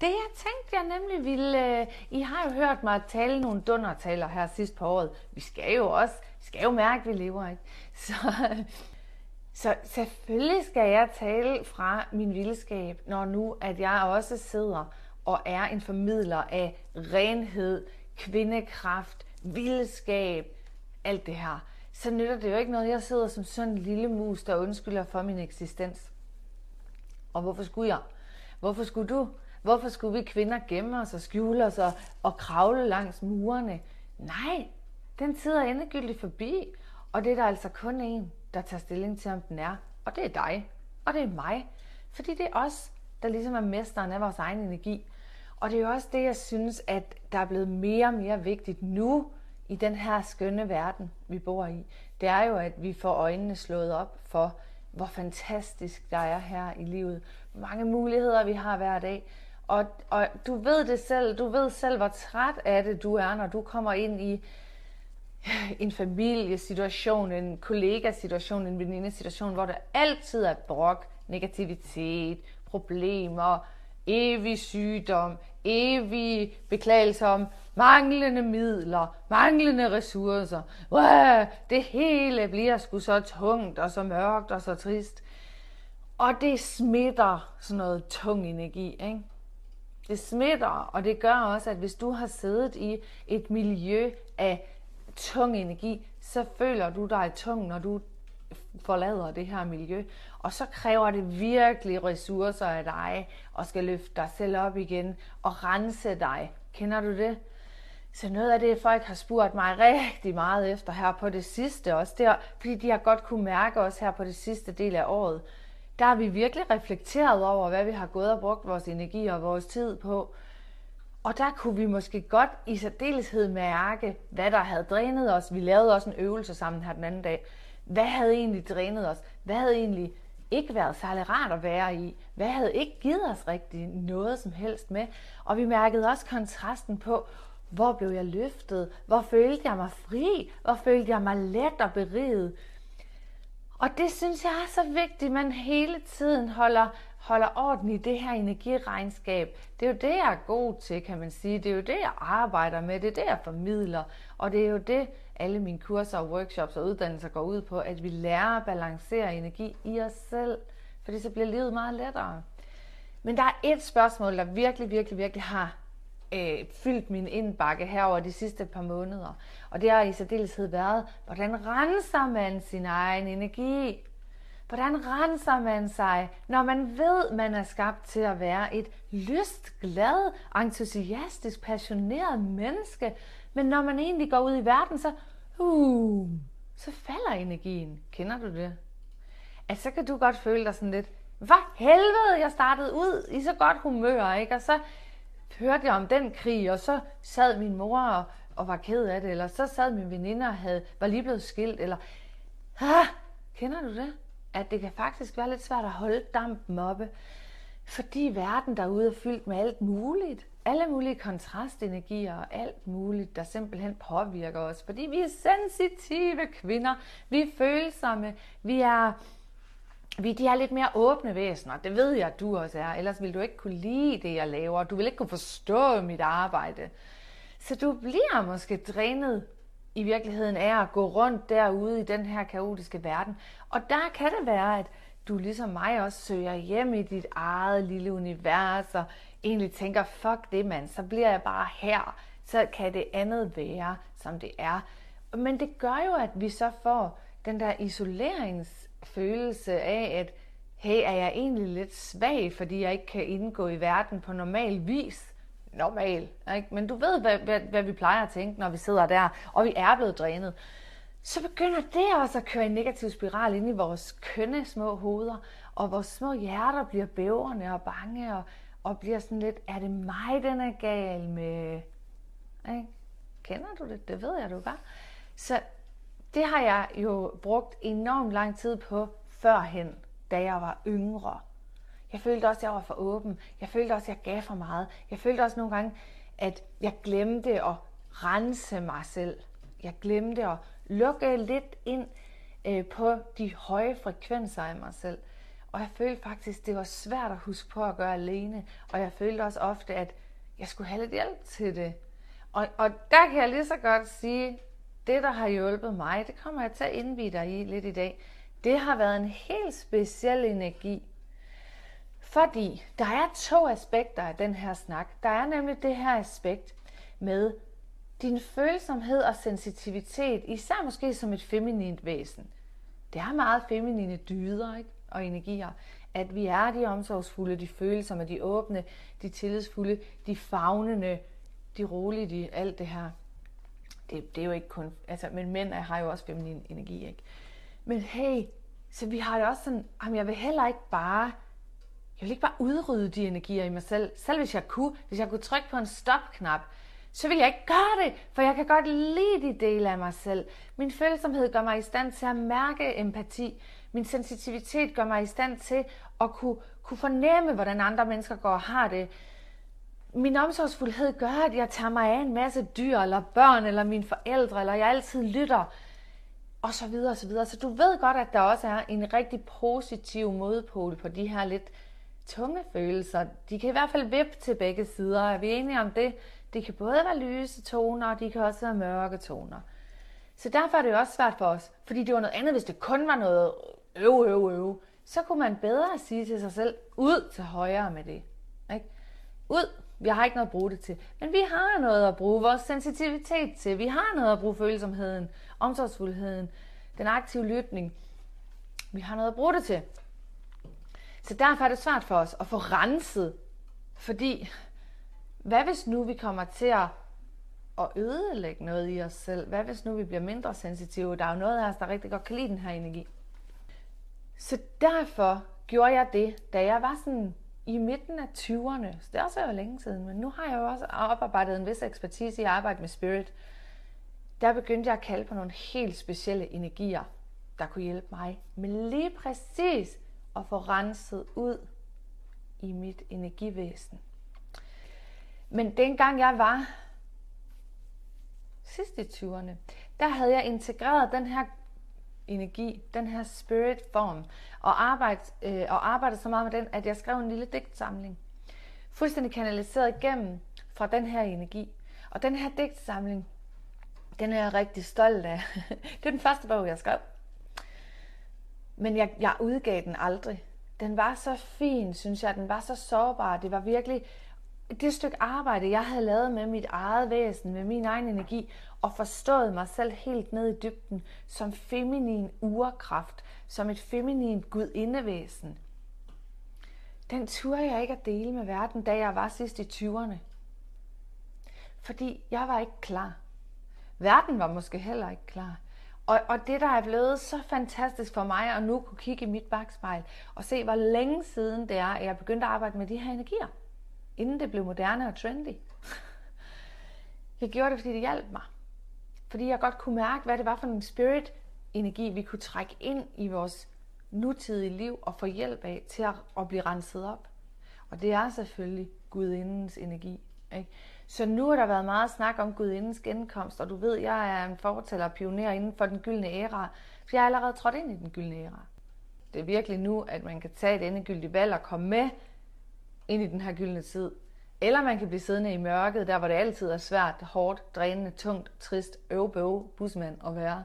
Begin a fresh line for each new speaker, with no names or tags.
Det jeg tænkte, jeg nemlig ville... Øh, I har jo hørt mig tale nogle dundertaler her sidst på året. Vi skal jo også... Vi skal jo mærke, at vi lever, ikke? Så, så selvfølgelig skal jeg tale fra min vildskab, når nu at jeg også sidder og er en formidler af renhed, kvindekraft, vildskab, alt det her. Så nytter det jo ikke noget, jeg sidder som sådan en lille mus, der undskylder for min eksistens. Og hvorfor skulle jeg? Hvorfor skulle du? Hvorfor skulle vi kvinder gemme os og skjule os og, og kravle langs murene? Nej, den tid er endegyldigt forbi, og det er der altså kun en, der tager stilling til, om den er. Og det er dig, og det er mig. Fordi det er os, der ligesom er mesteren af vores egen energi. Og det er jo også det, jeg synes, at der er blevet mere og mere vigtigt nu i den her skønne verden, vi bor i. Det er jo, at vi får øjnene slået op for, hvor fantastisk der er her i livet. Hvor mange muligheder vi har hver dag. Og, og du ved det selv, du ved selv, hvor træt af det du er, når du kommer ind i en familiesituation, en kollegasituation, en venindesituation, hvor der altid er brok, negativitet, problemer, evig sygdom, evig beklagelse om manglende midler, manglende ressourcer. Wow, det hele bliver sgu så tungt og så mørkt og så trist. Og det smitter sådan noget tung energi, ikke? Det smitter, og det gør også, at hvis du har siddet i et miljø af tung energi, så føler du dig tung, når du forlader det her miljø. Og så kræver det virkelig ressourcer af dig, og skal løfte dig selv op igen og rense dig. Kender du det? Så noget af det, folk har spurgt mig rigtig meget efter her på det sidste også, der, fordi de har godt kunne mærke os her på det sidste del af året, der har vi virkelig reflekteret over, hvad vi har gået og brugt vores energi og vores tid på. Og der kunne vi måske godt i særdeleshed mærke, hvad der havde drænet os. Vi lavede også en øvelse sammen her den anden dag. Hvad havde egentlig drænet os? Hvad havde egentlig ikke været særlig rart at være i? Hvad havde ikke givet os rigtig noget som helst med? Og vi mærkede også kontrasten på, hvor blev jeg løftet? Hvor følte jeg mig fri? Hvor følte jeg mig let og beriget? Og det synes jeg er så vigtigt, at man hele tiden holder, holder orden i det her energiregnskab. Det er jo det, jeg er god til, kan man sige. Det er jo det, jeg arbejder med. Det er det, jeg formidler. Og det er jo det, alle mine kurser og workshops og uddannelser går ud på, at vi lærer at balancere energi i os selv. Fordi så bliver livet meget lettere. Men der er et spørgsmål, der virkelig, virkelig, virkelig har øh, fyldt min indbakke her over de sidste par måneder. Og det har i særdeleshed været, hvordan renser man sin egen energi? Hvordan renser man sig, når man ved, man er skabt til at være et lyst, glad, entusiastisk, passioneret menneske, men når man egentlig går ud i verden, så, uh, så falder energien. Kender du det? At så kan du godt føle dig sådan lidt, hvad helvede, jeg startede ud i så godt humør, ikke? Og så hørte jeg om den krig, og så sad min mor og, og var ked af det, eller så sad min veninde og havde, var lige blevet skilt, eller, ah, kender du det? At det kan faktisk være lidt svært at holde dampen oppe, fordi verden derude er fyldt med alt muligt. Alle mulige kontrastenergier og alt muligt, der simpelthen påvirker os. Fordi vi er sensitive kvinder, vi er følsomme, vi er vi de er lidt mere åbne væsener. Det ved jeg, at du også er. Ellers vil du ikke kunne lide det, jeg laver. Du vil ikke kunne forstå mit arbejde. Så du bliver måske drænet i virkeligheden af at gå rundt derude i den her kaotiske verden. Og der kan det være, at du ligesom mig også søger hjem i dit eget lille univers og egentlig tænker, fuck det mand, så bliver jeg bare her. Så kan det andet være, som det er. Men det gør jo, at vi så får den der isolerings følelse af, at hey, er jeg egentlig lidt svag, fordi jeg ikke kan indgå i verden på normal vis? Normal, ikke? Men du ved, hvad, hvad, hvad vi plejer at tænke, når vi sidder der, og vi er blevet drænet. Så begynder det også at køre en negativ spiral ind i vores kønne små hoveder, og vores små hjerter bliver bæverne og bange, og, og bliver sådan lidt, er det mig, den er gal med? Ikke? Kender du det? Det ved jeg, du gør. Så det har jeg jo brugt enormt lang tid på førhen, da jeg var yngre. Jeg følte også, at jeg var for åben. Jeg følte også, at jeg gav for meget. Jeg følte også nogle gange, at jeg glemte at rense mig selv. Jeg glemte at lukke lidt ind øh, på de høje frekvenser af mig selv. Og jeg følte faktisk, det var svært at huske på at gøre alene. Og jeg følte også ofte, at jeg skulle have lidt hjælp til det. Og, og der kan jeg lige så godt sige, det der har hjulpet mig, det kommer jeg til at indvide dig i lidt i dag, det har været en helt speciel energi. Fordi der er to aspekter af den her snak. Der er nemlig det her aspekt med din følsomhed og sensitivitet, især måske som et feminint væsen. Det er meget feminine dyder ikke? og energier, at vi er de omsorgsfulde, de følsomme, de åbne, de tillidsfulde, de fagnende, de rolige, de, alt det her. Det, det er jo ikke kun, altså, men mænd har jo også feminin energi, ikke? Men hey, så vi har det også sådan, jamen jeg vil heller ikke bare, jeg vil ikke bare udrydde de energier i mig selv. Selv hvis jeg kunne, hvis jeg kunne trykke på en stopknap, så vil jeg ikke gøre det, for jeg kan godt lide de dele af mig selv. Min følsomhed gør mig i stand til at mærke empati. Min sensitivitet gør mig i stand til at kunne, kunne fornemme, hvordan andre mennesker går og har det. Min omsorgsfuldhed gør, at jeg tager mig af en masse dyr, eller børn, eller mine forældre, eller jeg altid lytter, og så videre, og så videre. Så du ved godt, at der også er en rigtig positiv modpol på de her lidt tunge følelser. De kan i hvert fald vippe til begge sider. Er vi enige om det? Det kan både være lyse toner, og de kan også være mørke toner. Så derfor er det jo også svært for os, fordi det var noget andet, hvis det kun var noget øv, øv, øv. Så kunne man bedre sige til sig selv, ud til højre med det. Ikke? Ud, vi har ikke noget at bruge det til. Men vi har noget at bruge vores sensitivitet til. Vi har noget at bruge følsomheden, omsorgsfuldheden, den aktive lytning. Vi har noget at bruge det til. Så derfor er det svært for os at få renset. Fordi, hvad hvis nu vi kommer til at, at ødelægge noget i os selv? Hvad hvis nu vi bliver mindre sensitive? Der er jo noget af os, der rigtig godt kan lide den her energi. Så derfor gjorde jeg det, da jeg var sådan i midten af 20'erne. Så det er også jo længe siden, men nu har jeg jo også oparbejdet en vis ekspertise i at arbejde med spirit. Der begyndte jeg at kalde på nogle helt specielle energier, der kunne hjælpe mig med lige præcis at få renset ud i mit energivæsen. Men dengang jeg var sidst i 20'erne, der havde jeg integreret den her energi, den her spirit form, og arbejde, øh, og arbejde så meget med den, at jeg skrev en lille digtsamling. Fuldstændig kanaliseret igennem fra den her energi. Og den her digtsamling, den er jeg rigtig stolt af. det er den første bog, jeg skrev. Men jeg, jeg udgav den aldrig. Den var så fin, synes jeg. Den var så sårbar. Det var virkelig det stykke arbejde, jeg havde lavet med mit eget væsen, med min egen energi, og forstået mig selv helt ned i dybden som feminin urkraft, som et feminin gudindevæsen. Den turde jeg ikke at dele med verden, da jeg var sidst i 20'erne. Fordi jeg var ikke klar. Verden var måske heller ikke klar. Og, og det, der er blevet så fantastisk for mig at nu kunne kigge i mit bagspejl og se, hvor længe siden det er, at jeg begyndte at arbejde med de her energier, inden det blev moderne og trendy. Jeg gjorde det, fordi det hjalp mig. Fordi jeg godt kunne mærke, hvad det var for en spirit-energi, vi kunne trække ind i vores nutidige liv og få hjælp af til at, at blive renset op. Og det er selvfølgelig gudindens energi. Ikke? Så nu har der været meget snak om gudindens genkomst, og du ved, jeg er en fortæller og pioner inden for den gyldne æra, for jeg er allerede trådt ind i den gyldne æra. Det er virkelig nu, at man kan tage et endegyldigt valg og komme med ind i den her gyldne tid. Eller man kan blive siddende i mørket, der hvor det altid er svært, hårdt, drænende, tungt, trist, øvbøv, busmand at være.